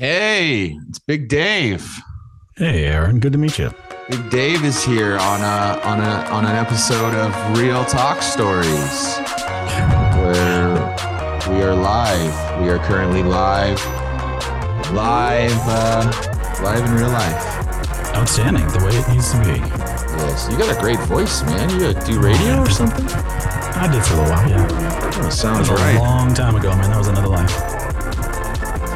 Hey, it's Big Dave. Hey, Aaron. Good to meet you. Big Dave is here on a on a on an episode of Real Talk Stories, where we are live. We are currently live, live, uh, live in real life. Outstanding. The way it needs to be. Yes, you got a great voice, man. You do radio or something? I did for a little while. Yeah. Oh, That sounds was a long time ago, man. That was another life.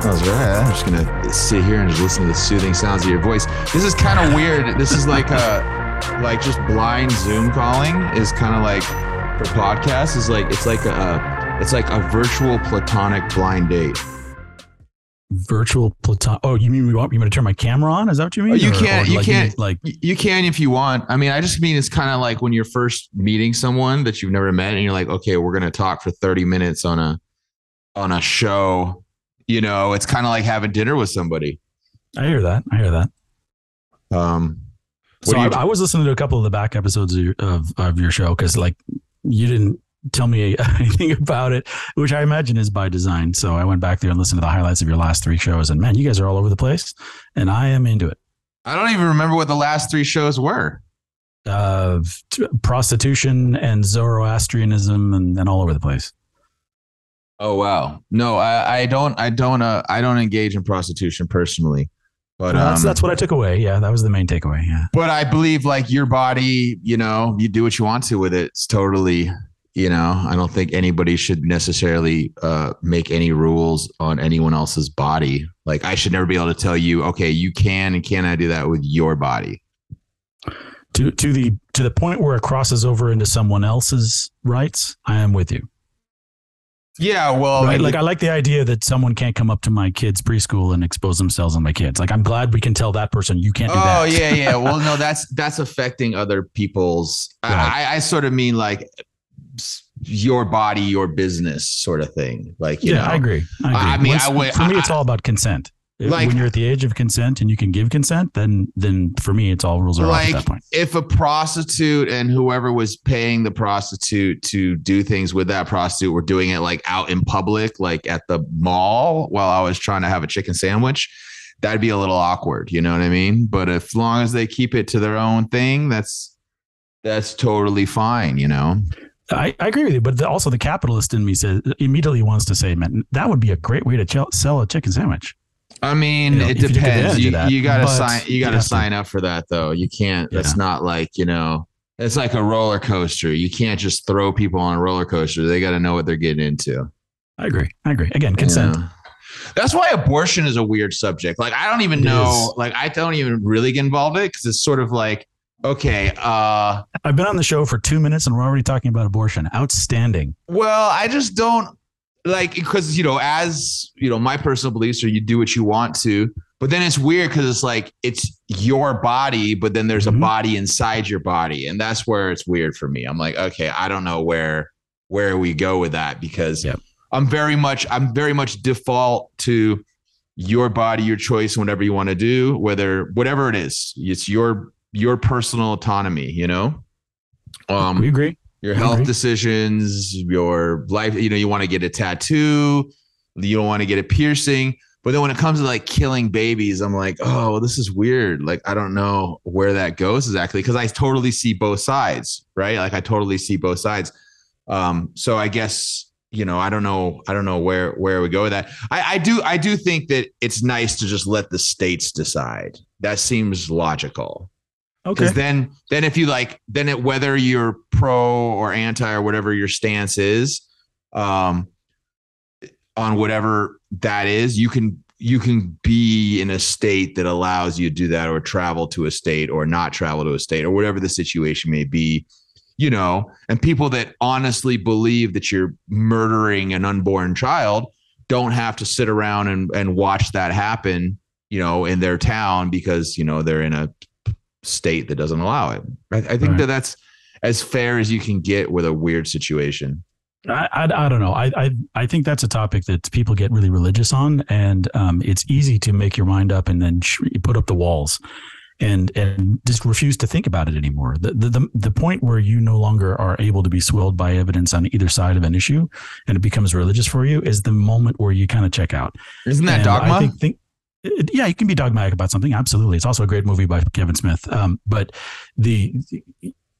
Sounds right. I'm just gonna sit here and just listen to the soothing sounds of your voice. This is kind of weird. This is like a like just blind Zoom calling is kind of like for podcasts is like it's like a it's like a virtual platonic blind date. Virtual platon. Oh, you mean we want you want to turn my camera on? Is that what you mean? Oh, you Or- can't- or you like can't- like You can if you want. I mean, I just mean it's kind of like when you're first meeting someone that you've never met, and you're like, okay, we're gonna talk for 30 minutes on a on a show. You know, it's kind of like having dinner with somebody. I hear that. I hear that. Um, So I, I was listening to a couple of the back episodes of your, of, of your show because like you didn't tell me anything about it, which I imagine is by design. So I went back there and listened to the highlights of your last three shows, and man, you guys are all over the place, and I am into it. I don't even remember what the last three shows were. Uh, prostitution and Zoroastrianism, and, and all over the place. Oh wow. No, I, I don't I don't uh I don't engage in prostitution personally. But Well, that's um, that's what I took away. Yeah, that was the main takeaway. Yeah. but I believe like your body, you know, you do what you want to with it. It's totally, you know, I don't think anybody should necessarily uh make any rules on anyone else's body. Like I should never be able to tell you, okay, you can and cannot do that with your body. To to the to the point where it crosses over into someone else's rights, I am with you. Yeah, well, right? Like I like the idea that someone can't come up to my kids' preschool and expose themselves on my kids. Like I'm glad we can tell that person you can't do that. Oh that. yeah, yeah. Well, no, that's that's affecting other people's. Right. I, I sort of mean like your body, your business, sort of thing. Like you yeah, know, I agree. I, agree. I mean, Once- I would- for me, it's all about consent. Like- when you're at the age of consent and you can give consent, then then for me, it's all rules are off at like that point. if a prostitute and whoever was paying the prostitute to do things with that prostitute were doing it like out in public, like at the mall while I was trying to have a chicken sandwich, that'd be a little awkward. You know what I mean? But as long as they keep it to their own thing, that's that's totally fine. You know. I, I agree with you, but the, also the capitalist in me says immediately wants to say, man, that would be a great way to ch- sell a chicken sandwich. I mean, You know, it if you took depends. You, that, you gotta but sign. You you gotta have to. sign up for that, though. You can't. That's Yeah. not like you know. It's like a roller coaster. You can't just throw people on a roller coaster. They got to know what they're getting into. I agree. I agree. Again, consent. Yeah. That's why abortion is a weird subject. Like I don't even It know. is. Like I don't even really get involved in it because it's sort of like okay. uh I've been on the show for two minutes and we're already talking about abortion. Outstanding. Well, I just don't like because you know, as you know, my personal beliefs are you do what you want to, but then it's weird because it's like it's your body, but then there's Mhm. a body inside your body, and that's where it's weird for me. I'm like, okay, I don't know where where we go with that because Yep. I'm very much I'm very much default to your body, your choice, whatever you want to do, whether whatever it is, it's your your personal autonomy, you know. Um, we agree. Your health agree. decisions, your life, you know, you want to get a tattoo, you don't want to get a piercing. But then when it comes to like killing babies, I'm like, oh, well, this is weird. Like, I don't know where that goes exactly because I totally see both sides, right? Like, I totally see both sides. Um, so I guess you know, I don't know, I don't know where where we go with that. I, I do, I do think that it's nice to just let the states decide. That seems logical Okay. because then then if you like then it whether you're pro or anti or whatever your stance is um on whatever that is you can you can be in a state that allows you to do that or travel to a state or not travel to a state or whatever the situation may be you know and people that honestly believe that you're murdering an unborn child don't have to sit around and, and watch that happen you know in their town because you know they're in a state that doesn't allow it. I, I think Right. that that's as fair as you can get with a weird situation. I, I, I don't know. I, I I think that's a topic that people get really religious on, and um, it's easy to make your mind up and then sh- put up the walls, and and just refuse to think about it anymore. The, the the the point where you no longer are able to be swilled by evidence on either side of an issue, and it becomes religious for you, is the moment where you kind of check out. Isn't that And dogma? I think, think it- yeah, you can be dogmatic about something. Absolutely, it's also a great movie by Kevin Smith. Um, but the,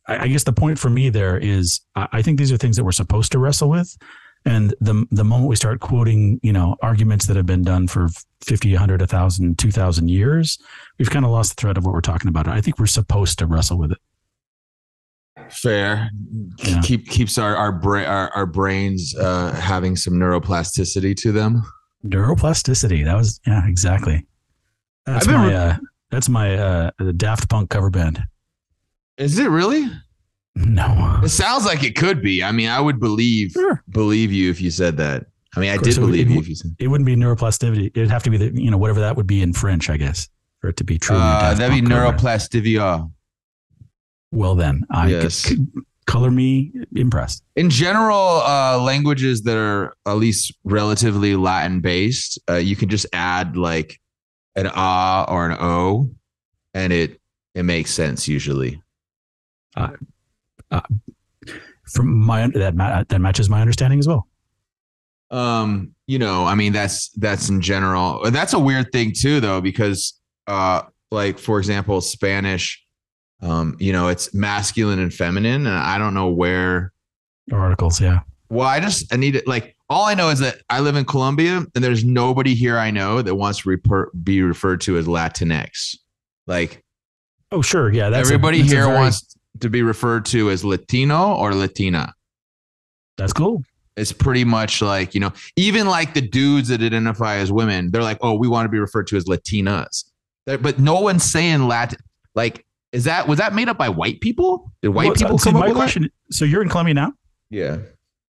I I guess the point for me there is, I I think these are things that we're supposed to wrestle with, and the the moment we start quoting, you know, arguments that have been done for 50, 100, 1,000, 2,000 years, we've kind of lost the thread of what we're talking about. I think we're supposed to wrestle with it. Fair. Yeah. Keep keeps our our, bra- our our brains uh, having some neuroplasticity to them. Neuroplasticity. That was yeah, exactly. That's my re- uh, that's my uh, Daft Punk cover band. Is it really? No, It sounds like it could be. I mean, I would believe Sure. believe you if you said that. I mean, I did would- believe you if you said. it wouldn't be neuroplasticity. It'd have to be the you know whatever that would be in French, I guess, for it to be true. Uh, that'd be neuroplastivia. Well, then I Yes. could, could color me impressed. In general, uh, languages that are at least relatively Latin based, uh, you can just add like an ah or an o, and it it makes sense usually. Uh, uh, From my that ma- that matches my understanding as well. um you know i mean that's that's in general that's a weird thing too though because uh like for example spanish um you know it's masculine and feminine and i don't know where Articles, yeah. well i just i need it like all i know is that i live in colombia and there's nobody here i know that wants to reper- be referred to as latinx like Oh, sure, yeah. Everybody a here very- wants to be referred to as latino or latina That's cool. it's pretty much like you know even like the dudes that identify as women they're like oh we want to be referred to as latinas but no one's saying latin like is that was that made up by white people did white Well, people see, come up my with question. So you're in Colombia now? yeah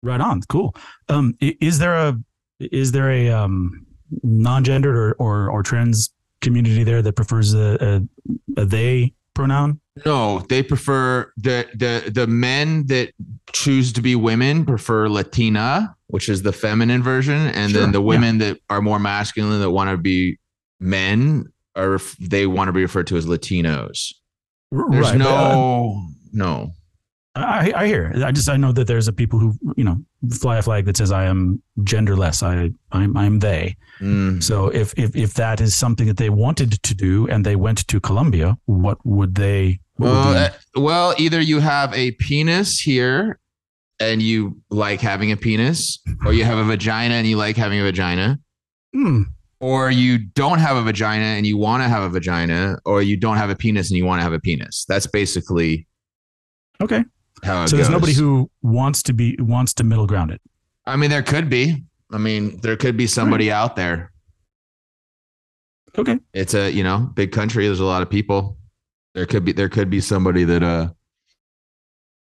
Right on. Cool. Um, is there a is there a um, non-gendered or, or or trans community there that prefers a, a, a they pronoun? no they prefer the the the men that choose to be women prefer latina which is the feminine version and Sure, then the yeah. women that are more masculine that want to be men are they want to be referred to as latinos R- there's right, but, uh, no no I, I hear. I just I know that there's a people who you know fly a flag that says I am genderless. I I'm I'm they. Mm. So if if if that is something that they wanted to do and they went to Colombia, what would they? What would Well, uh, well, either you have a penis here and you like having a penis, or you have a vagina and you like having a vagina, Hmm, or you don't have a vagina and you want to have a vagina, or you don't have a penis and you want to have a penis. That's basically okay. how it So there's goes. nobody who wants to be wants to middle ground it. I mean, there could be. I mean, there could be somebody out there. Okay. It's a you know big country. There's a lot of people. There could be there could be somebody that uh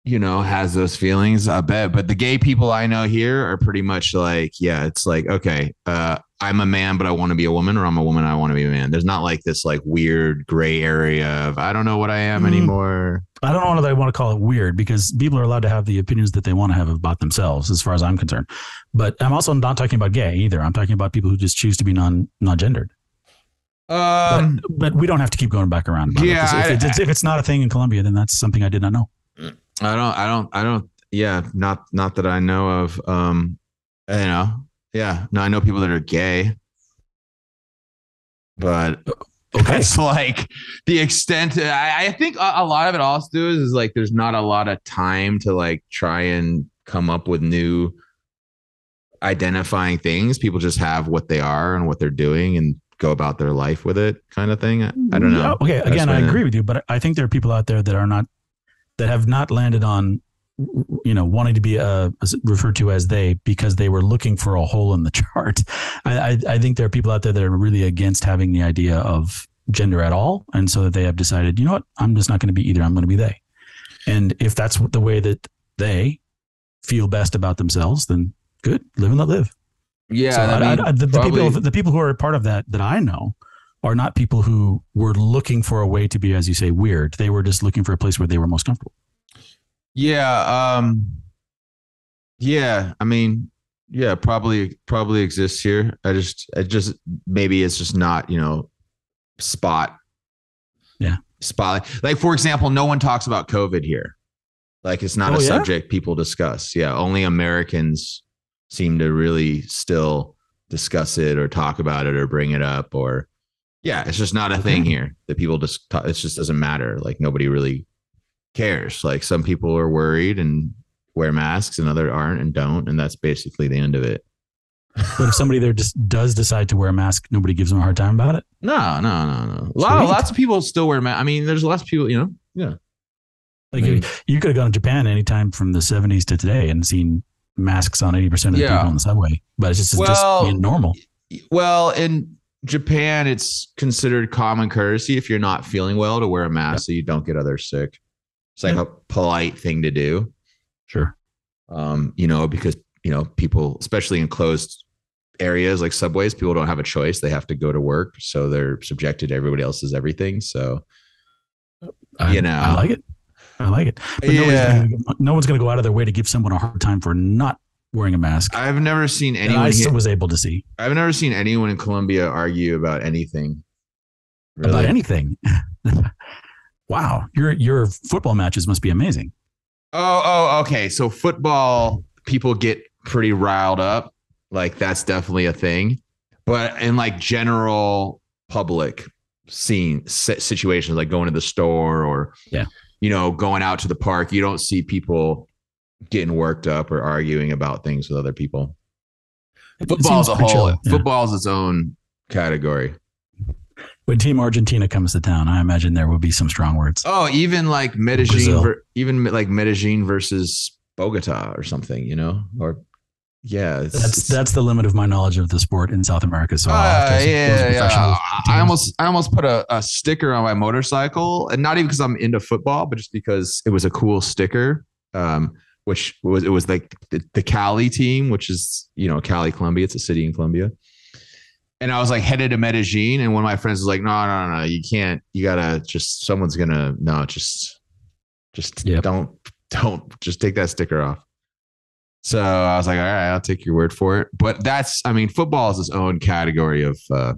you know has those feelings. I bet. But the gay people I know here are pretty much like yeah. It's like okay, uh, I'm a man, but I want to be a woman, or I'm a woman, I want to be a man. There's not like this like weird gray area of I don't know what I am Mm. anymore. I don't know that I want to call it weird because people are allowed to have the opinions that they want to have about themselves, as far as I'm concerned. But I'm also not talking about gay either. I'm talking about people who just choose to be non non gendered. Um, but, but we don't have to keep going back around. About it, 'cause Yeah, if, I- it's, if it's not a thing in Colombia, then that's something I did not know. I don't, I don't, I don't. Yeah, not, not that I know of. Um, you know, yeah, no, I know people that are gay, but Okay. it's like the extent. I, I think a, a lot of it also is, is like there's not a lot of time to like try and come up with new identifying things. People just have what they are and what they're doing and go about their life with it, kind of thing. I, I don't know. Yeah, okay. Again, I agree with you, but I think there are people out there that are not that have not landed on you know wanting to be uh, referred to as they because they were looking for a hole in the chart. I, I, I think there are people out there that are really against having the idea of gender at all, and so that they have decided, you know what, I'm just not going to be either. I'm going to be they. And if that's the way that they feel best about themselves, then good, live and let live. Yeah, So I I- mean, I- the, the probably- people, the people who are a part of that that I know are not people who were looking for a way to be, as you say, weird. They were just looking for a place where they were most comfortable. Yeah. Um yeah, I mean, yeah, probably probably exists here. I just I just maybe it's just not, you know, spot. Yeah. Spot. Like for example, no one talks about COVID here. Like it's not Oh, a yeah? subject people discuss. Yeah, only Americans seem to really still discuss it or talk about it or bring it up or Yeah, it's just not a thing here that people just it just doesn't matter. Like nobody really cares. Like some people are worried and wear masks and other aren't and don't, and that's basically the end of it. But if somebody there just does decide to wear a mask, nobody gives them a hard time about it. No, no, no, no. A lot, lots of people still wear masks. I mean, there's lots of people, you know. Yeah. Like I mean- you, you could have gone to Japan anytime from the 70s to today and seen masks on 80% of the Yeah. people on the subway. But it's just, it's Well, just being normal. Well, in Japan, it's considered common courtesy if you're not feeling well to wear a mask so you don't get others sick. It's like a polite thing to do. Sure. um, you know, because you know people, especially in closed areas like subways, people don't have a choice; they have to go to work, so they're subjected to everybody else's everything. So I, You know. I like it. I like it. But yeah, no one's going to go out of their way to give someone a hard time for not wearing a mask. I've never seen And anyone. I Here, was able to see I've never seen anyone in Colombia argue about anything. about anything. wow. Your, your football matches must be amazing. Oh, oh, okay. So football, people get pretty riled up. Like that's definitely a thing. But in like general public scene situations, like going to the store or Yeah. you know, going out to the park, you don't see people getting worked up or arguing about things with other people. It- it Football as a whole, chill. Yeah. football is its own category. When Team Argentina comes to town, I imagine there will be some strong words. Oh, even like Medellin, ver- even like Medellin versus Bogota or something, you know, or yeah, it's, That's it's- that's the limit of my knowledge of the sport in South America. So I'll Uh, have to yeah, yeah, I- I almost I almost put a, a sticker on my motorcycle, and not even because I'm into football, but just because it was a cool sticker. Um, which was it was like the, the Cali team, which is you know Cali, Colombia. It's a city in Colombia. And I was like headed to Medellin, and one of my friends was like, "No, no, no, no, you can't. You gotta just someone's gonna no, just just Yep. don't don't just take that sticker off." So I was like, "All right, I'll take your word for it." But that's, I mean, football is its own category of uh,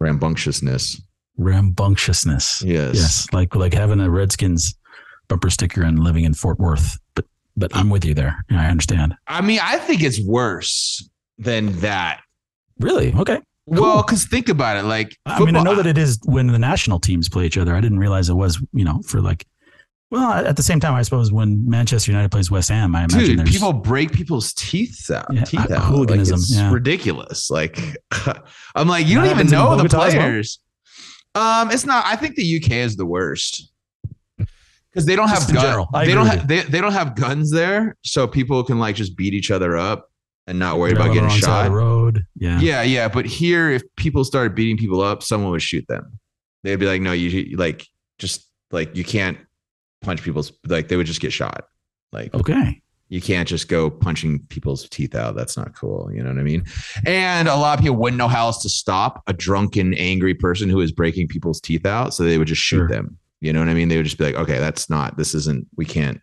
rambunctiousness. rambunctiousness. Yes. Yes, like like having a Redskins bumper sticker and living in Fort Worth. But but I'm with you there. I understand. I mean, I think it's worse than that. Really? Okay. Well, because think about it. Like, I mean, I know that it is when the national teams play each other. I didn't realize it was, you know, for like. Well, at the same time, I suppose when Manchester United plays West Ham, I imagine dude, there's people break people's teeth out. Yeah, teeth uh, out. hooliganism, Like, it's yeah. ridiculous. Like, I'm like, you don't even know the well? players. Um, it's not. I think the UK is the worst because they don't Just have guns. They don't have. They, they don't have guns there, so people can like just beat each other up and not worry drive about getting shot. road. Yeah. Yeah, yeah. But here, if people started beating people up, someone would shoot them. They'd be like, no, you like just like you can't punch people's like they would just get shot. Like Okay. you can't just go punching people's teeth out. That's not cool. You know what I mean? And a lot of people wouldn't know how else to stop a drunken, angry person who is breaking people's teeth out. So they would just shoot Sure. them. You know what I mean? They would just be like, okay, that's not, this isn't, we can't,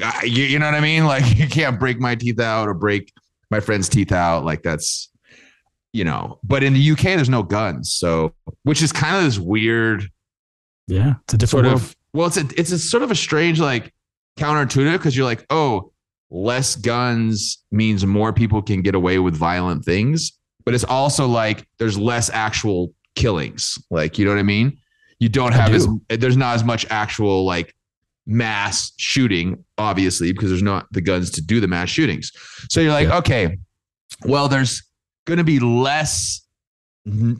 like, I, you, you know what I mean? Like, you can't break my teeth out or break my friend's teeth out. Like, that's, you know, but in the UK, there's no guns. So, which is kind of this weird Yeah. It's a different sort world. of well it's a it's a sort of a strange like counterintuitive because you're like oh less guns means more people can get away with violent things but it's also like there's less actual killings like you know what i mean you don't have as there's not as much actual like mass shooting obviously because there's not the guns to do the mass shootings. So you're like Yeah. okay well there's going to be less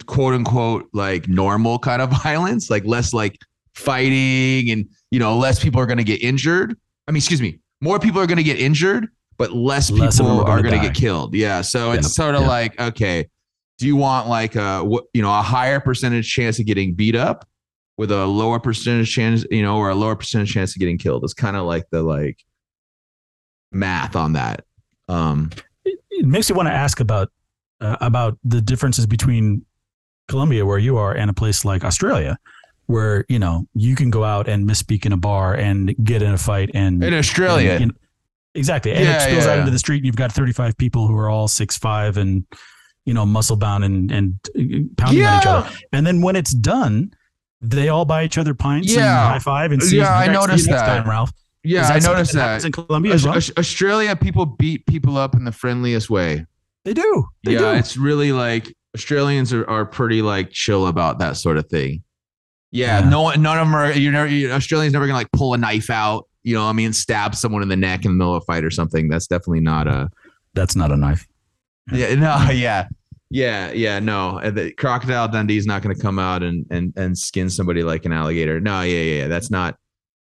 quote unquote like normal kind of violence like less like fighting and you know less people are going to get injured. I mean excuse me more people are going to get injured but less people Less them are are gonna going to get killed. Yeah so Yep, it's sort of yep. like okay do you want like a you know a higher percentage chance of getting beat up with a lower percentage chance you know or a lower percentage chance of getting killed it's kind of like the like math on that um it makes me want to ask about uh, about the differences between Colombia, where you are, and a place like Australia, where you know you can go out and misspeak in a bar and get in a fight and in australia and, you know, exactly, and Yeah, it spills yeah. out into the street. And you've got thirty five people who are all six five and you know muscle bound and and uh, pounding on each other. And then when it's done, they all buy each other pints Yeah. high five and see Yeah, I next, see you noticed that. time, Ralph. yeah i noticed happens that in Colombia as well. Australia people beat people up in the friendliest way They do. They yeah, do. it's really like Australians are, are pretty like chill about that sort of thing. Yeah, Yeah. no one, none of them are. You know, you, Australians never gonna like pull a knife out. You know, what I mean, stab someone in the neck in the middle of a fight or something. That's definitely not a. That's not a knife. Yeah, no, yeah, yeah, yeah, no. The crocodile Dundee is not going to come out and and and skin somebody like an alligator. No, yeah, yeah, yeah. That's not.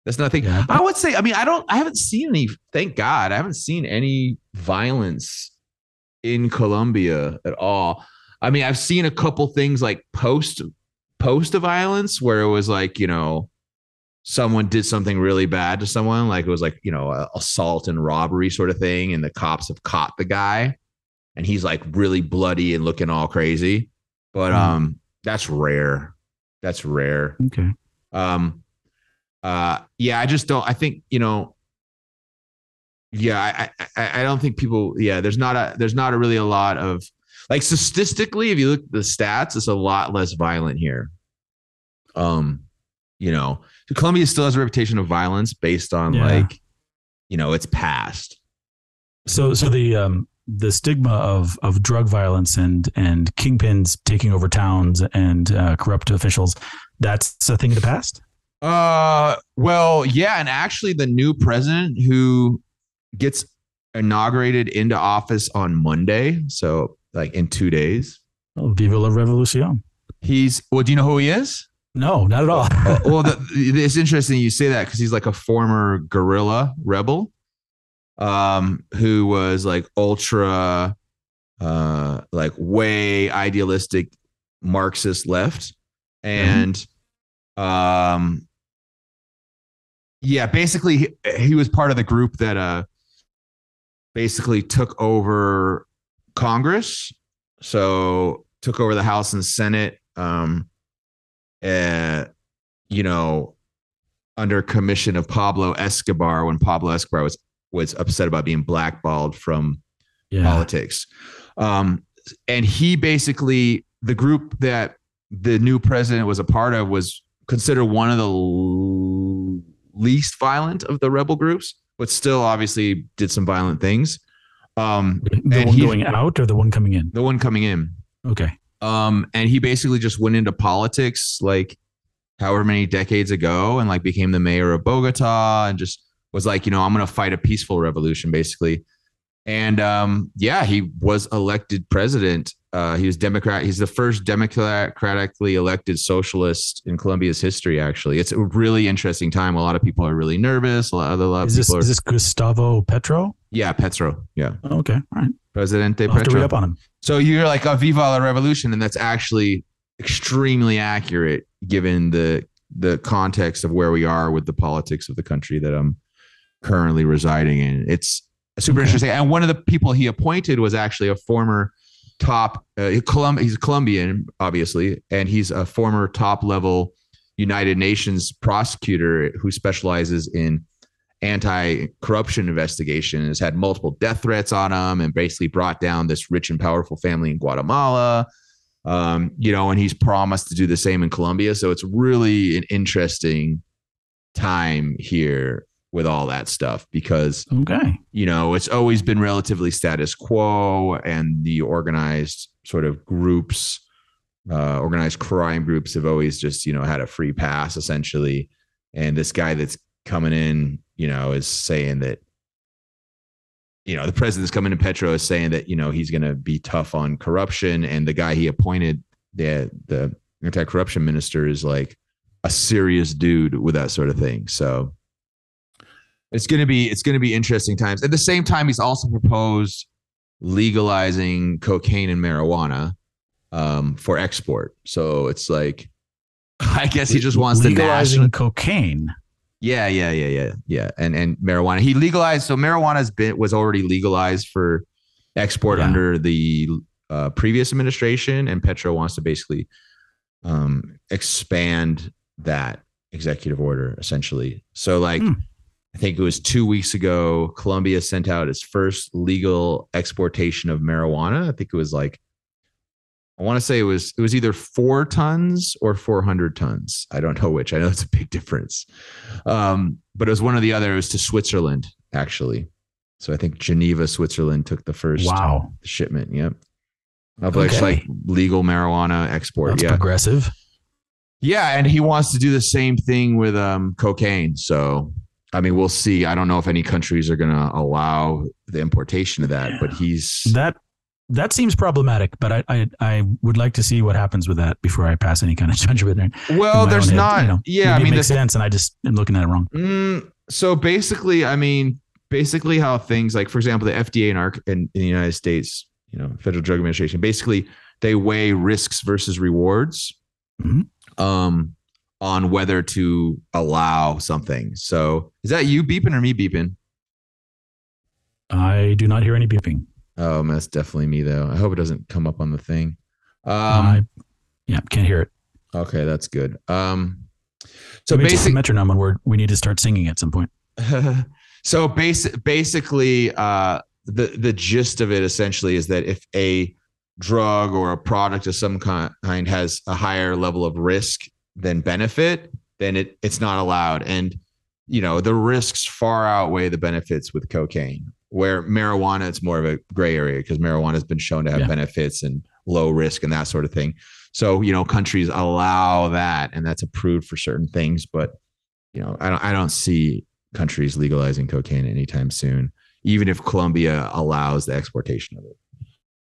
That's nothing. Yeah, I would say. I mean, I don't. I haven't seen any. Thank God, I haven't seen any violence in Colombia at all. I mean, I've seen a couple things like post post of violence where it was like you know someone did something really bad to someone like it was like you know a assault and robbery sort of thing and the cops have caught the guy and he's like really bloody and looking all crazy but Mhm. um that's rare that's rare Okay. um uh yeah i just don't i think you know yeah I, I i don't think people yeah there's not a there's not a really a lot of like statistically if you look at the stats it's a lot less violent here um you know colombia still has a reputation of violence based on Yeah. like you know its past So so the um the stigma of of drug violence and and kingpins taking over towns and uh, corrupt officials that's a thing of the past. Uh, well, yeah, and actually, the new president who gets inaugurated into office on Monday, so like in two days, Oh, Viva la Revolucion. he's. Well, do you know who he is? No, not at all. Uh, well, the, it's interesting you say that because he's like a former guerrilla rebel, um, who was like ultra, uh, like way idealistic Marxist left, and um, yeah, basically he, he was part of the group that uh, basically took over Congress, so took over the House and Senate, um, uh, you know, under commission of Pablo Escobar when Pablo Escobar was was upset about being blackballed from yeah. politics. Um, and he basically, the group that the new president was a part of was considered one of the l- least violent of the rebel groups, but still obviously did some violent things. Um, The one he- going out or the one coming in? the one coming in. Okay. Um, and he basically just went into politics like however many decades ago and like became the mayor of Bogota and just was like, you know, I'm gonna fight a peaceful revolution, basically. And um, yeah, he was elected president. Uh, he was Democrat. He's the first democratically elected socialist in Colombia's history. Actually, it's a really interesting time. A lot of people are really nervous. A lot of, a lot of Is this people are. is this Gustavo Petro? yeah, Petro. Yeah, Okay. All right. Presidente I'll have to read Petro. up on him. So you're like a Viva la Revolution, and that's actually extremely accurate given the the context of where we are with the politics of the country that I'm currently residing in. It's super Okay. interesting. And one of the people he appointed was actually a former top uh, Colum- he's a Colombian, obviously, and he's a former top level United Nations prosecutor who specializes in anti-corruption investigation has had multiple death threats on him and basically brought down this rich and powerful family in Guatemala. Um, you know, and he's promised to do the same in Colombia. So it's really an interesting time here with all that stuff because Okay. you know, it's always been relatively status quo, and the organized sort of groups, uh, organized crime groups have always just, you know, had a free pass essentially. And this guy that's coming in, you know, is saying that, you know, the president's coming to Petro is saying that, you know, he's going to be tough on corruption. And the guy he appointed, the, the anti corruption minister, is like a serious dude with that sort of thing. So, it's going to be it's going to be interesting times. At the same time, he's also proposed legalizing cocaine and marijuana um, for export. So it's like, I guess he just wants to legalizing national. cocaine. Yeah, yeah, yeah, yeah, yeah, and and marijuana. He legalized. So marijuana has been was already legalized for export Yeah. under the uh, previous administration, and Petro wants to basically um, expand that executive order essentially. So like. Hmm. I think it was two weeks ago, Colombia sent out its first legal exportation of marijuana. I think it was like, I want to say it was it was either four tons or four hundred tons. I don't know which. I know it's a big difference, um, but it was one or the other. It was to Switzerland actually. So I think Geneva, Switzerland, took the first Wow. shipment. Yep. of like, Okay. like legal marijuana export. That's yeah, progressive. yeah, and he wants to do the same thing with um, cocaine. So, I mean, we'll see. I don't know if any countries are going to allow the importation of that, but he's That that seems problematic, but I, I I would like to see what happens with that before I pass any kind of judgment. in well. There's own head, not. you know, yeah, I mean, it makes the, sense, and I just am looking at it wrong. Mm, so basically, I mean, basically how things like, for example, the FDA and ARC in, in the United States, you know, Federal Drug Administration, basically they weigh risks versus rewards Mhm. um, on whether to allow something. So is that you beeping or me beeping? I do not hear any beeping. Oh, man, that's definitely me though. I hope it doesn't come up on the thing. Um, I, yeah, can't hear it. okay, that's good. Um, so Maybe it's just a basically, metronome and word we need to start singing at some point. so basic, basically, uh, the the gist of it essentially is that if a drug or a product of some kind has a higher level of risk than benefit, then it it's not allowed. And you know the risks far outweigh the benefits with cocaine. Where marijuana, it's more of a gray area because marijuana has been shown to have Yeah. benefits and low risk and that sort of thing. So you know countries allow that, and that's approved for certain things. But you know I don't I don't see countries legalizing cocaine anytime soon, even if Colombia allows the exportation of it.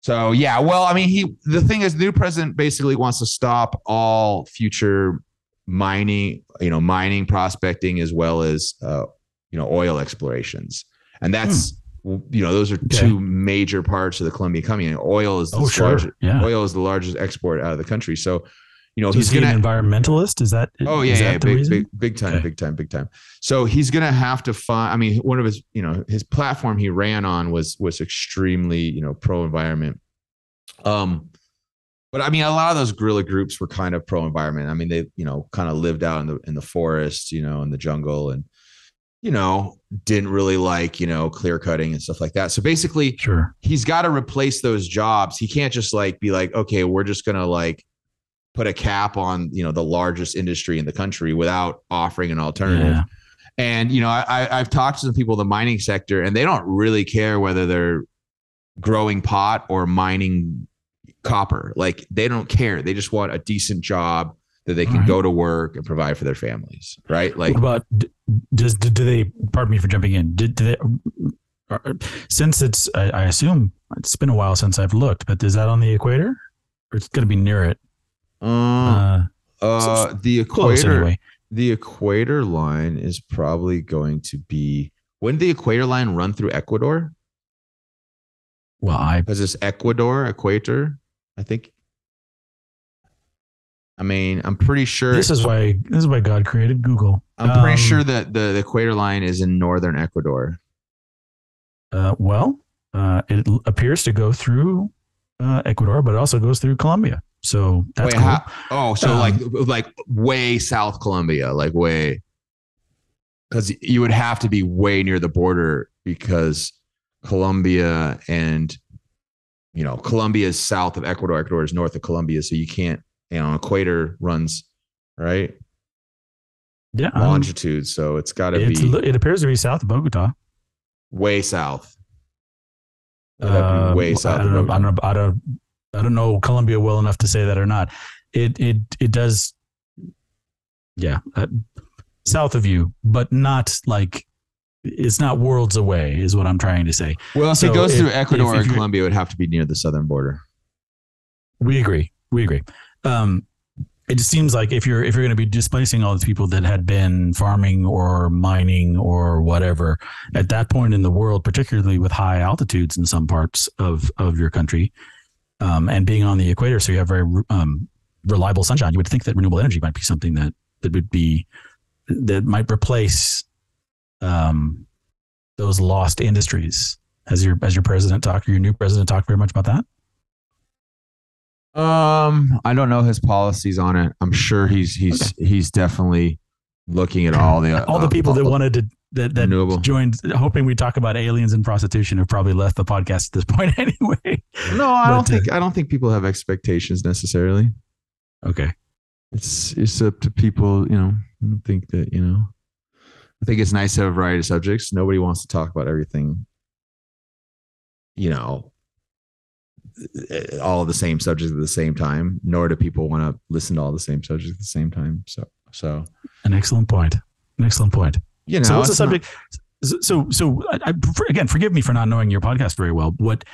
So yeah, well, I mean, he the thing is, the new president basically wants to stop all future mining, you know, mining, prospecting, as well as uh, you know, oil explorations, and that's you know, those are Hmm. Okay. two major parts of the Colombian economy. And oil is the Oh, sure. largest, Yeah. oil is the largest export out of the country. So, you know, So he's he gonna an environmentalist? Is that? Oh yeah, is yeah, that the big, big, big time, Okay. big time, big time. So he's gonna have to find. I mean, one of his, you know, his platform he ran on was was extremely, you know, pro environment. Um, but I mean, a lot of those guerrilla groups were kind of pro environment. I mean, they, you know, kind of lived out in the in the forest, you know, in the jungle, and you know, didn't really like, you know, clear cutting and stuff like that. So basically, Sure. he's got to replace those jobs. He can't just like be like, okay, we're just gonna like put a cap on you know the largest industry in the country without offering an alternative. Yeah. And you know, I, I've talked to some people in the mining sector, and they don't really care whether they're growing pot or mining copper. Like they don't care. They just want a decent job that they can Alright. go to work and provide for their families. Right? Like what about does do they? Pardon me for jumping in. Did, do they? Uh, uh, since it's, I, I assume it's been a while since I've looked, but is that on the equator, or it's going to be near it? Uh, Uh, uh, the equator. anyway. the equator line is probably going to be when the equator line run through Ecuador? Well, I Because it's Ecuador, equator, I think. I mean, I'm pretty sure. this is why this is why God created Google. I'm pretty Um, sure that the, the equator line is in northern Ecuador. Uh, well, uh, it appears to go through uh, Ecuador, but it also goes through Colombia. So that's Wait, cool. how- oh, so Um, like like way south Colombia, like way, because you would have to be way near the border because Colombia and you know Colombia is south of Ecuador, Ecuador is north of Colombia, so you can't you know equator runs right yeah, um, longitude, so it's got to be it appears to be south of Bogota. way south. It would have to Uh, way south. I don't know. I don't know. I don't. I don't know Colombia well enough to say that or not. It it it does. Yeah, uh, south of you, but not like it's not worlds away. Is what I'm trying to say. Well, if So it goes if- through Ecuador if- if and Colombia, it would have to be near the southern border. We agree. We agree. Um, it just seems like if you're if you're going to be displacing all these people that had been farming or mining or whatever at that point in the world, particularly with high altitudes in some parts of of your country, um, and being on the equator, so you have very um, reliable sunshine, you would think that renewable energy might be something that that would be that might replace um, those lost industries. Has your as your president talked, your new president talked very much about that? Um, I don't know his policies on it. I'm sure he's he's he's definitely looking at all the all the people that wanted to that that renewable. joined hoping we talk about aliens and prostitution have probably left the podcast at this point anyway. No, I don't but, uh, think I don't think people have expectations necessarily. Okay. It's it's up to people. You know, I don't think that you know. I think it's nice to have a variety of subjects. Nobody wants to talk about everything. You know, uh, all of the same subjects at the same time, nor do people want to listen to all the same subjects at the same time. So, so An excellent point. An excellent point. you know, so what's the it's not- subject? So so I, I, again, forgive me for not knowing your podcast very well. What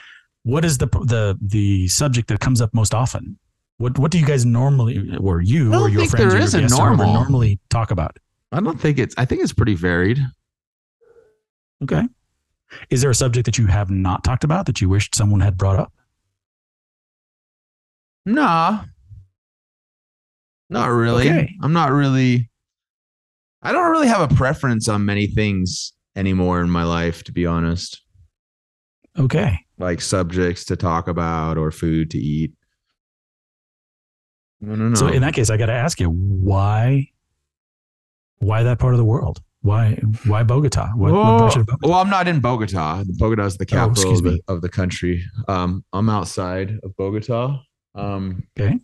what is the the the subject that comes up most often? What what do you guys normally, or you I don't or your think friends there or is your a guests, normal. normally talk about? I don't think it's. I think it's pretty varied. Okay. Is there a subject that you have not talked about that you wished someone had brought up? Nah, not really. Okay. I'm not really. I don't really have a preference on many things anymore in my life, to be honest. Okay. Like subjects to talk about or food to eat. No, no, no. So in that case, I got to ask you why why that part of the world? Why why Bogota? What, what well, to Bogota? well, I'm not in Bogota. Bogota is the Oh, capital excuse of, the, of the country. Um, I'm outside of Bogota. Um, Okay.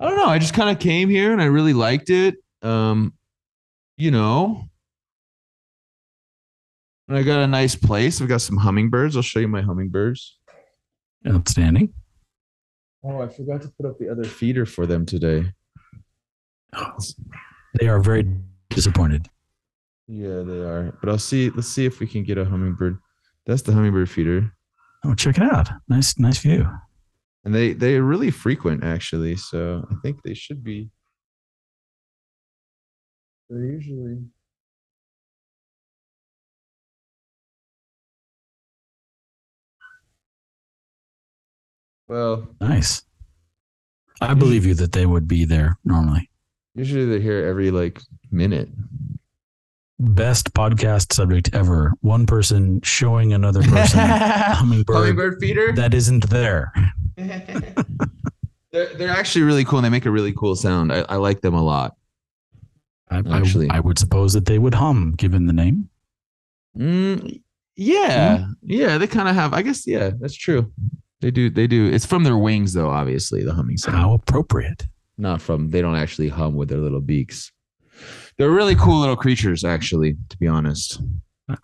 I don't know. I just kind of came here and I really liked it. Um, you know, and I got a nice place. I've got some hummingbirds. I'll show you my hummingbirds. Outstanding. Oh, I forgot to put up the other feeder for them today. They are very disappointed. Yeah, they are. But I'll see. Let's see if we can get a hummingbird. That's the hummingbird feeder, Oh, check it out. Nice, nice view. And they they are really frequent actually. So I think they should be. They're usually. Well, Nice. I believe you that they would be there normally. usually they're here every like minute. Best podcast subject ever. One person showing another person hummingbird, Hummingbird feeder. that isn't there. they're, they're actually really cool and they make a really cool sound. I, I like them a lot. I, I- Actually. I, would suppose that they would hum given the name. Mm, yeah. Yeah. They kind of have, I guess, yeah, that's true. They do. They do. It's from their wings, though, obviously, the humming sound. How appropriate. Not from, they don't actually hum with their little beaks. They're really cool little creatures, actually, to be honest.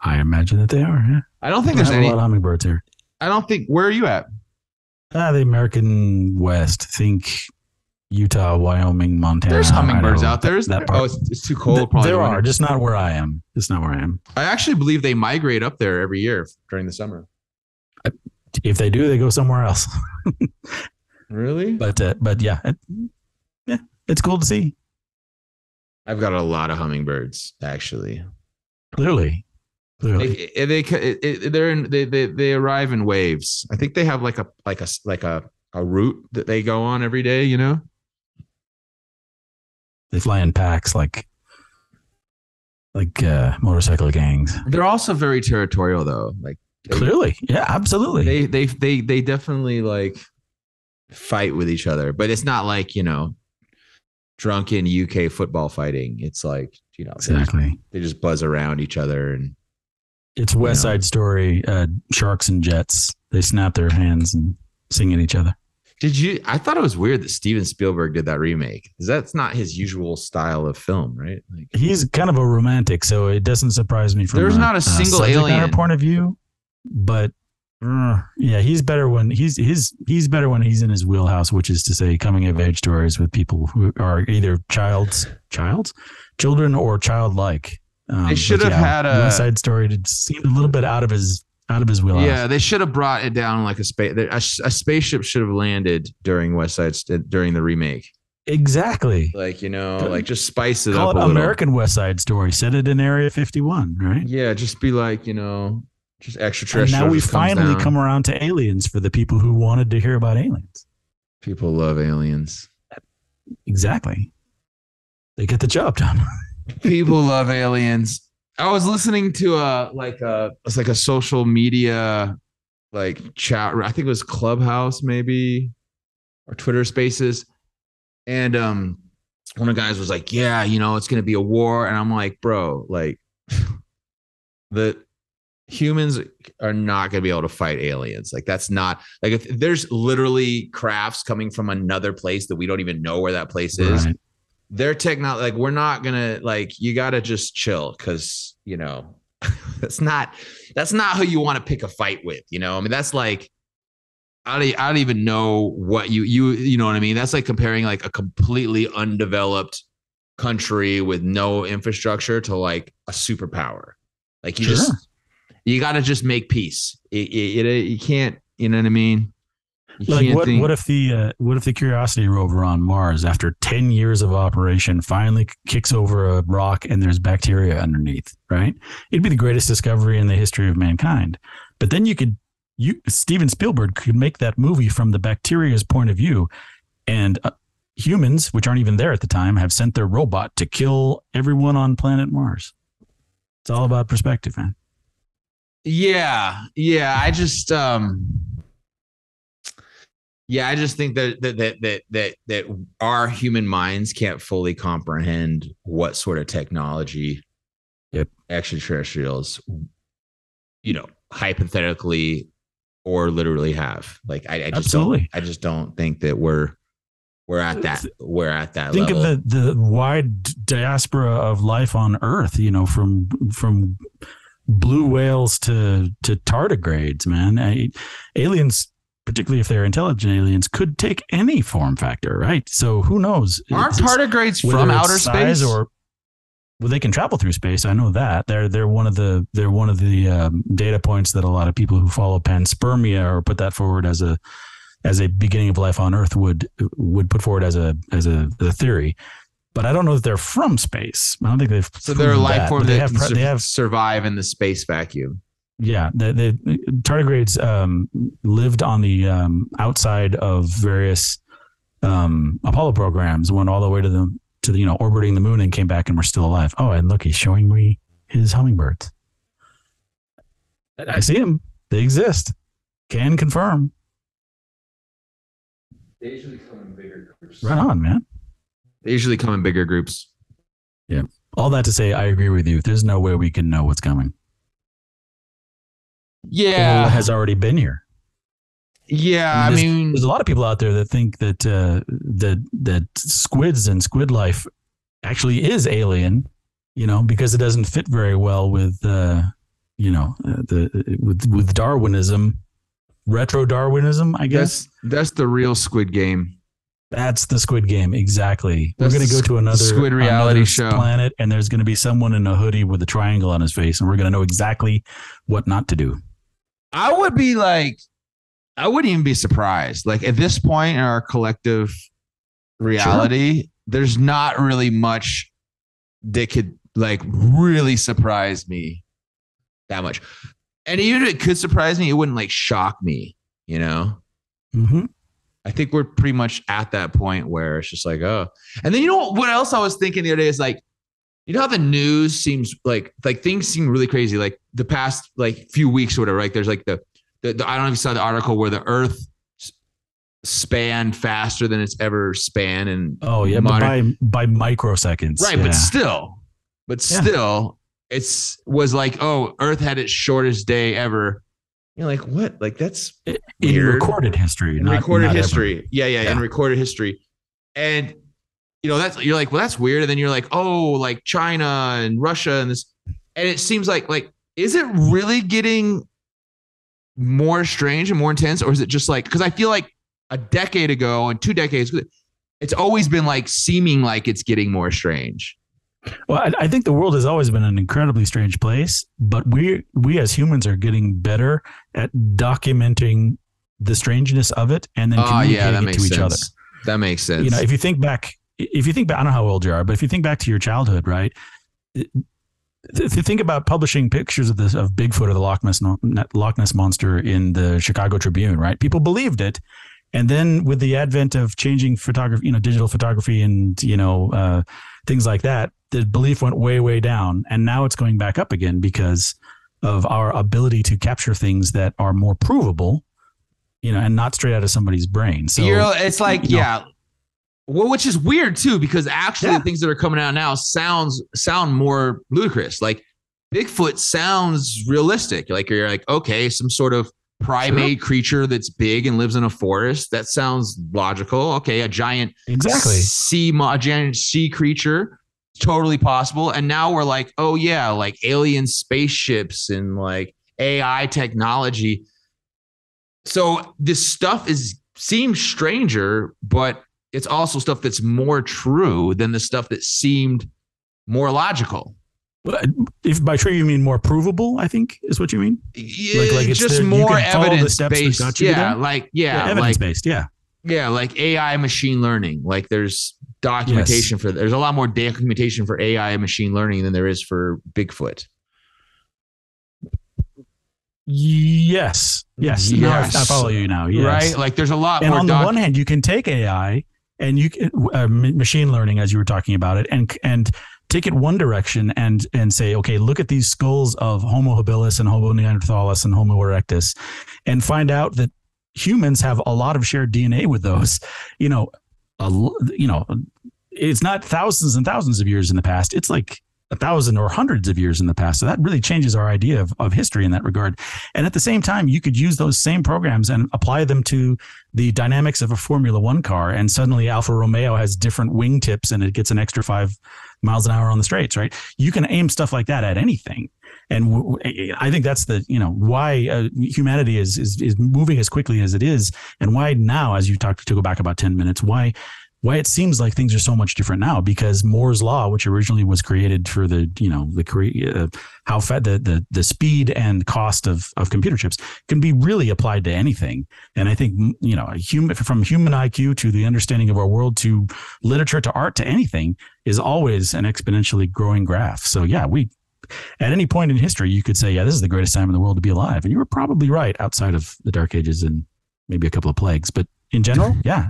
I imagine that they are. Yeah. I don't think there's any, a lot of hummingbirds here. I don't think, where are you at? Ah, the American West. Think Utah, Wyoming, Montana. There's hummingbirds Idaho. out there. isn't That there? Oh, it's, it's too cold. Th- probably there are, just not where I am. Just not where I am. I actually believe they migrate up there every year during the summer. If they do, they go somewhere else. Really? But uh, but yeah, it, yeah, it's cool to see. I've got a lot of hummingbirds, actually. Clearly, clearly. They, eh, they, it, it, eh, eh, they're in, they, they, they arrive in waves. I think they have like a, like a, like a, a route that they go on every day, you know? They fly in packs like like uh, motorcycle gangs. They're also very territorial though. Like they, Clearly, yeah, absolutely. they, they, they, they definitely like fight with each other, but it's not like, you know, drunken UK football fighting. It's like, you know, they just- exactly. they just buzz around each other and It's West. Side Story. Uh, sharks and jets. They snap their hands and sing at each other. Did you? I thought it was weird that Steven Spielberg did that remake. that's not his usual style of film, right? Like, He's kind of a romantic, so it doesn't surprise me from There's not a single alien. point of view. But yeah, he's better when he's his he's better when he's in his wheelhouse, which is to say, coming of age stories with people who are either child's childs, children, or childlike. Um, They should have had a- West Side Story. It seemed a little bit out of his out of his wheelhouse. yeah, they should have brought it down like a space. A, a spaceship should have landed during West Side during the remake. exactly. Like you know, like just spice it Call up it a little. American West Side Story. Set it in Area 51, right? Yeah, just be like you know, just extraterrestrial. And now we finally down. come around to aliens for the people who wanted to hear about aliens. People love aliens. Exactly. They get the job done. People love aliens. I was listening to a like a it's like a social media like chat. I think it was Clubhouse maybe or Twitter Spaces, and um, one of the guys was like, "Yeah, you know, it's gonna be a war," and I'm like, "Bro, like the humans are not gonna be able to fight aliens. Like that's not like if there's literally crafts coming from another place that we don't even know where that place is." Right. their technology like we're not gonna like you gotta just chill because you know that's not that's not who you want to pick a fight with you know i mean that's like I don't, I don't even know what you you you know what I mean. That's like comparing like a completely undeveloped country with no infrastructure to like a superpower. Like you Sure. just you got to just make peace. It, it, it- you can't. You know what I mean? You Like what? think- What if the uh, what if the Curiosity rover on Mars, after ten years of operation, finally kicks over a rock and there's bacteria underneath? Right? It'd be the greatest discovery in the history of mankind. But then you could, you Steven Spielberg could make that movie from the bacteria's point of view, and uh, humans, which aren't even there at the time, have sent their robot to kill everyone on planet Mars. It's all about perspective, man. Yeah, yeah. I just um yeah, I just think that that that that that that our human minds can't fully comprehend what sort of technology Yep. extraterrestrials you know, hypothetically or literally have. Like I, I just Absolutely. don't I just don't think that we're we're at that we're at that think level. of the the wide diaspora of life on earth you know from from blue whales to to tardigrades man. I, aliens particularly if they're intelligent aliens could take any form factor right? So who knows? Aren't It's- tardigrades from outer space? or well they can travel through space i know that. They're they're one of the they're one of the um, data points that a lot of people who follow panspermia or put that forward as a as a beginning of life on earth would would put forward as a as a, as a theory but i don't know that they're from space i don't think they've so they're a life that, form that they have sur- they have survive in the space vacuum. yeah, the, the tardigrades um, lived on the um, outside of various um, Apollo programs, went all the way to the to the you know orbiting the moon and came back and were still alive. Oh, and look, he's showing me his hummingbirds. I see them; they exist. Can confirm. They usually come in bigger groups. Right on, man. They usually come in bigger groups. Yeah. All that to say, I agree with you. There's no way we can know what's coming. Or Yeah. has already been here. Yeah, I I mean, mean, there's a lot of people out there that think that uh, that that squids and squid life actually is alien, you know, because it doesn't fit very well with uh, you know uh, the with with Darwinism, retro Darwinism. I guess that's that's the real Squid Game. That's the Squid Game exactly. That's we're gonna go to another Squid reality another show. planet, and there's gonna be someone in a hoodie with a triangle on his face, and we're gonna know exactly what not to do. I would be like, I wouldn't even be surprised. Like at this point in our collective reality, there's not really much that could like really surprise me that much. And even if it could surprise me, it wouldn't like shock me, you know? Mm-hmm. I think we're pretty much at that point where it's just like, oh. And then you know what, else I was thinking the other day is like, you know how the news seems like like things seem really crazy. Like the past like few weeks or whatever. Like there's like the, the, the I don't know if you saw the article where the Earth s- spanned faster than it's ever spanned, and Oh yeah, modern- by by microseconds, right, yeah. but still, but Yeah. still, it's was like oh, Earth had its shortest day ever. You're like what? Like that's in weird. recorded history, in not, recorded not ever. history. Yeah, yeah, in recorded history. And you know, that's you're like, well, that's weird. And then you're like, oh, like China and Russia and this. And it seems like like, is it really getting more strange and more intense? Or is it just like because I feel like a decade ago and two decades, it's always been like seeming like it's getting more strange. Well, I, I think the world has always been an incredibly strange place, but we we as humans are getting better at documenting the strangeness of it and then Oh communicating yeah, it to each sense. other. That makes sense. You know, if you think back, if you think back, I don't know how old you are, but if you think back to your childhood, right? If you think about publishing pictures of this of Bigfoot or the Loch Ness Loch Ness monster in the Chicago Tribune, right? People believed it, and then with the advent of changing photography, you know, digital photography and you know uh, things like that, the belief went way way down, and now it's going back up again because of our ability to capture things that are more provable, you know, and not straight out of somebody's brain. So You're, it's like, you know. yeah. Well, which is weird too, because actually Yeah. the things that are coming out now sounds sound more ludicrous. Like Bigfoot sounds realistic. Like you're like, okay, some sort of primate creature that's big and lives in a forest. That sounds logical. Okay, a giant exactly. sea a giant sea creature. Totally possible. And now we're like, oh yeah, like alien spaceships and like AI technology. so this stuff is seems stranger, but it's also stuff that's more true than the stuff that seemed more logical. If by true you mean more provable, I think is what you mean. Yeah, like it's just there- more can follow the evidence based. Yeah, like yeah, evidence like based. Yeah. yeah, like AI machine learning. Like there's documentation for there's a lot more documentation for AI and machine learning than there is for Bigfoot. Yes. Yes. Now I- I, Yes. follow you now. Yes. Right? Like there's a lot and more on the one hand, you can take AI and you can uh, machine learning, as you were talking about it, and and take it one direction and and say, okay, look at these skulls of Homo habilis and Homo neanderthalis and Homo erectus, and find out that humans have a lot of shared DNA with those. You know, a, you know, it's not thousands and thousands of years in the past. It's like a thousand or hundreds of years in the past. So that really changes our idea of, of history in that regard. And at the same time, you could use those same programs and apply them to the dynamics of a Formula One car, and suddenly Alfa Romeo has different wing tips and it gets an extra five miles an hour on the straights, right? You can aim stuff like that at anything. And I think that's the you know why uh, humanity is, is is moving as quickly as it is, and why now, as you talked to go back about ten minutes, why why it seems like things are so much different now because Moore's law, which originally was created for the you know the uh, how fat the, the the speed and cost of of computer chips can be really applied to anything. And I think you know human from human IQ to the understanding of our world to literature to art to anything is always an exponentially growing graph. So yeah, we at any point in history you could say yeah this is the greatest time in the world to be alive, and you were probably right outside of the Dark Ages and maybe a couple of plagues, but in general, yeah,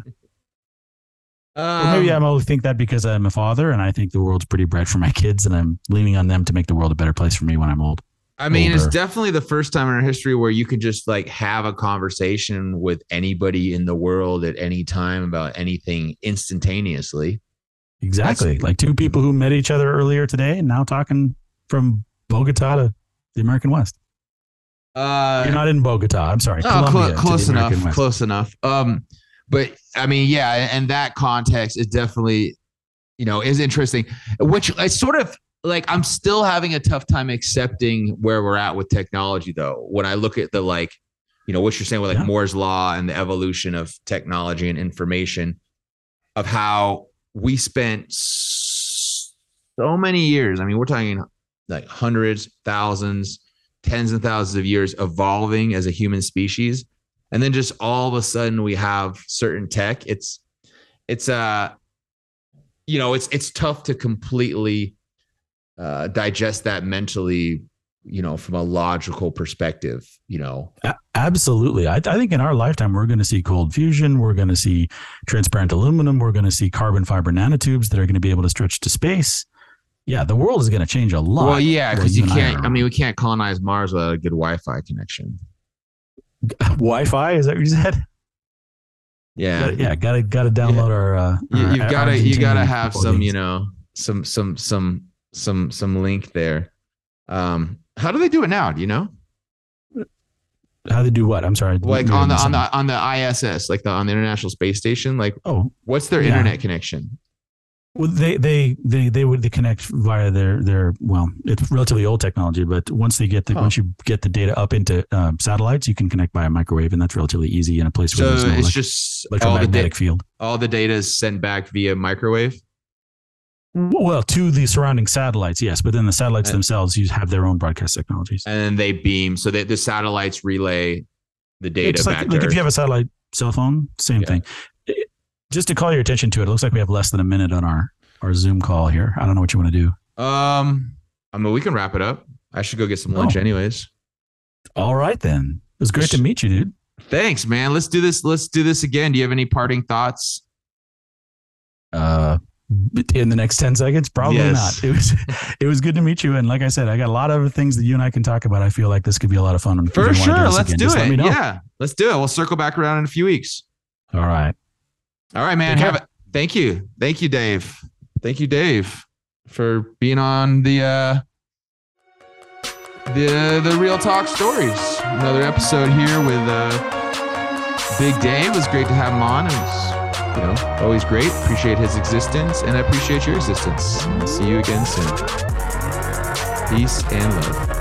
or maybe Um, I'm only think that because I'm a father and I think the world's pretty bright for my kids and I'm leaning on them to make the world a better place for me when I'm old. I mean, it's definitely the first time in our history where you could just like have a conversation with anybody in the world at any time about anything instantaneously. Exactly. That's- like two people who met each other earlier today and now talking from Bogota to the American West. Uh, You're not in Bogota. I'm sorry. Oh, Colombia clo- to the close enough. West. Close enough. Um, but I mean, yeah, and that context is definitely, you know, is interesting. Which I sort of like. I'm still having a tough time accepting where we're at with technology, though. When I look at the like, you know, what you're saying with like Yeah. Moore's law and the evolution of technology and information, of how we spent so many years. I mean, we're talking like hundreds, thousands, tens and thousands of years evolving as a human species and then just all of a sudden we have certain tech it's it's uh you know it's it's tough to completely uh digest that mentally you know from a logical perspective you know Absolutely. I, I think in our lifetime, we're going to see cold fusion. We're going to see transparent aluminum. We're going to see carbon fiber nanotubes that are going to be able to stretch to space. Yeah, the world is going to change a lot. well yeah because you can't are i mean we can't colonize mars without a good wi-fi connection Wi-Fi. Is that what you said? yeah Gotta- yeah. Got to got to download our. Uh, you, our you've got to you got to have some leagues. you know some some some some some link there um how do they do it now do you know How they do what? I'm sorry. like on the on the on the ISS, like the on the International Space Station, like. Oh, what's their Yeah. internet connection? Well, they they they they would connect via their their well, it's relatively old technology, but once they get the Huh. once you get the data up into um, satellites, you can connect by a microwave, and that's relatively easy in a place where there's no it's elec- just electromagnetic da- field. all the data is sent back via microwave. Well, to the surrounding satellites, yes, but then the satellites Uh, themselves use have their own broadcast technologies. and then they beam so that the satellites relay the data It's back like, like if you have a satellite cell phone, same Yeah. thing. Just to call your attention to it, it looks like we have less than a minute on our our Zoom call here. I don't know what you want to do. um, I mean, we can wrap it up. I should go get some lunch, Oh. anyways. All right, then. It was great to meet you, dude. Thanks, man. Let's do this. Let's do this again. Do you have any parting thoughts? uh in the next 10 seconds probably Yes. not it was it was good to meet you and like i said i got a lot of other things that you and i can talk about i feel like this could be a lot of fun For sure. this Let's again, do just let it. know. Yeah, let's do it. We'll circle back around in a few weeks. all right All right, man. Have it. Thank you. Thank you, Dave. Thank you, Dave, for being on the uh the the Real Talk Stories. Another episode here with uh Big Dave. It was great to have him on. It was, you know, always great. Appreciate his existence and I appreciate your existence. See you again soon. Peace and love.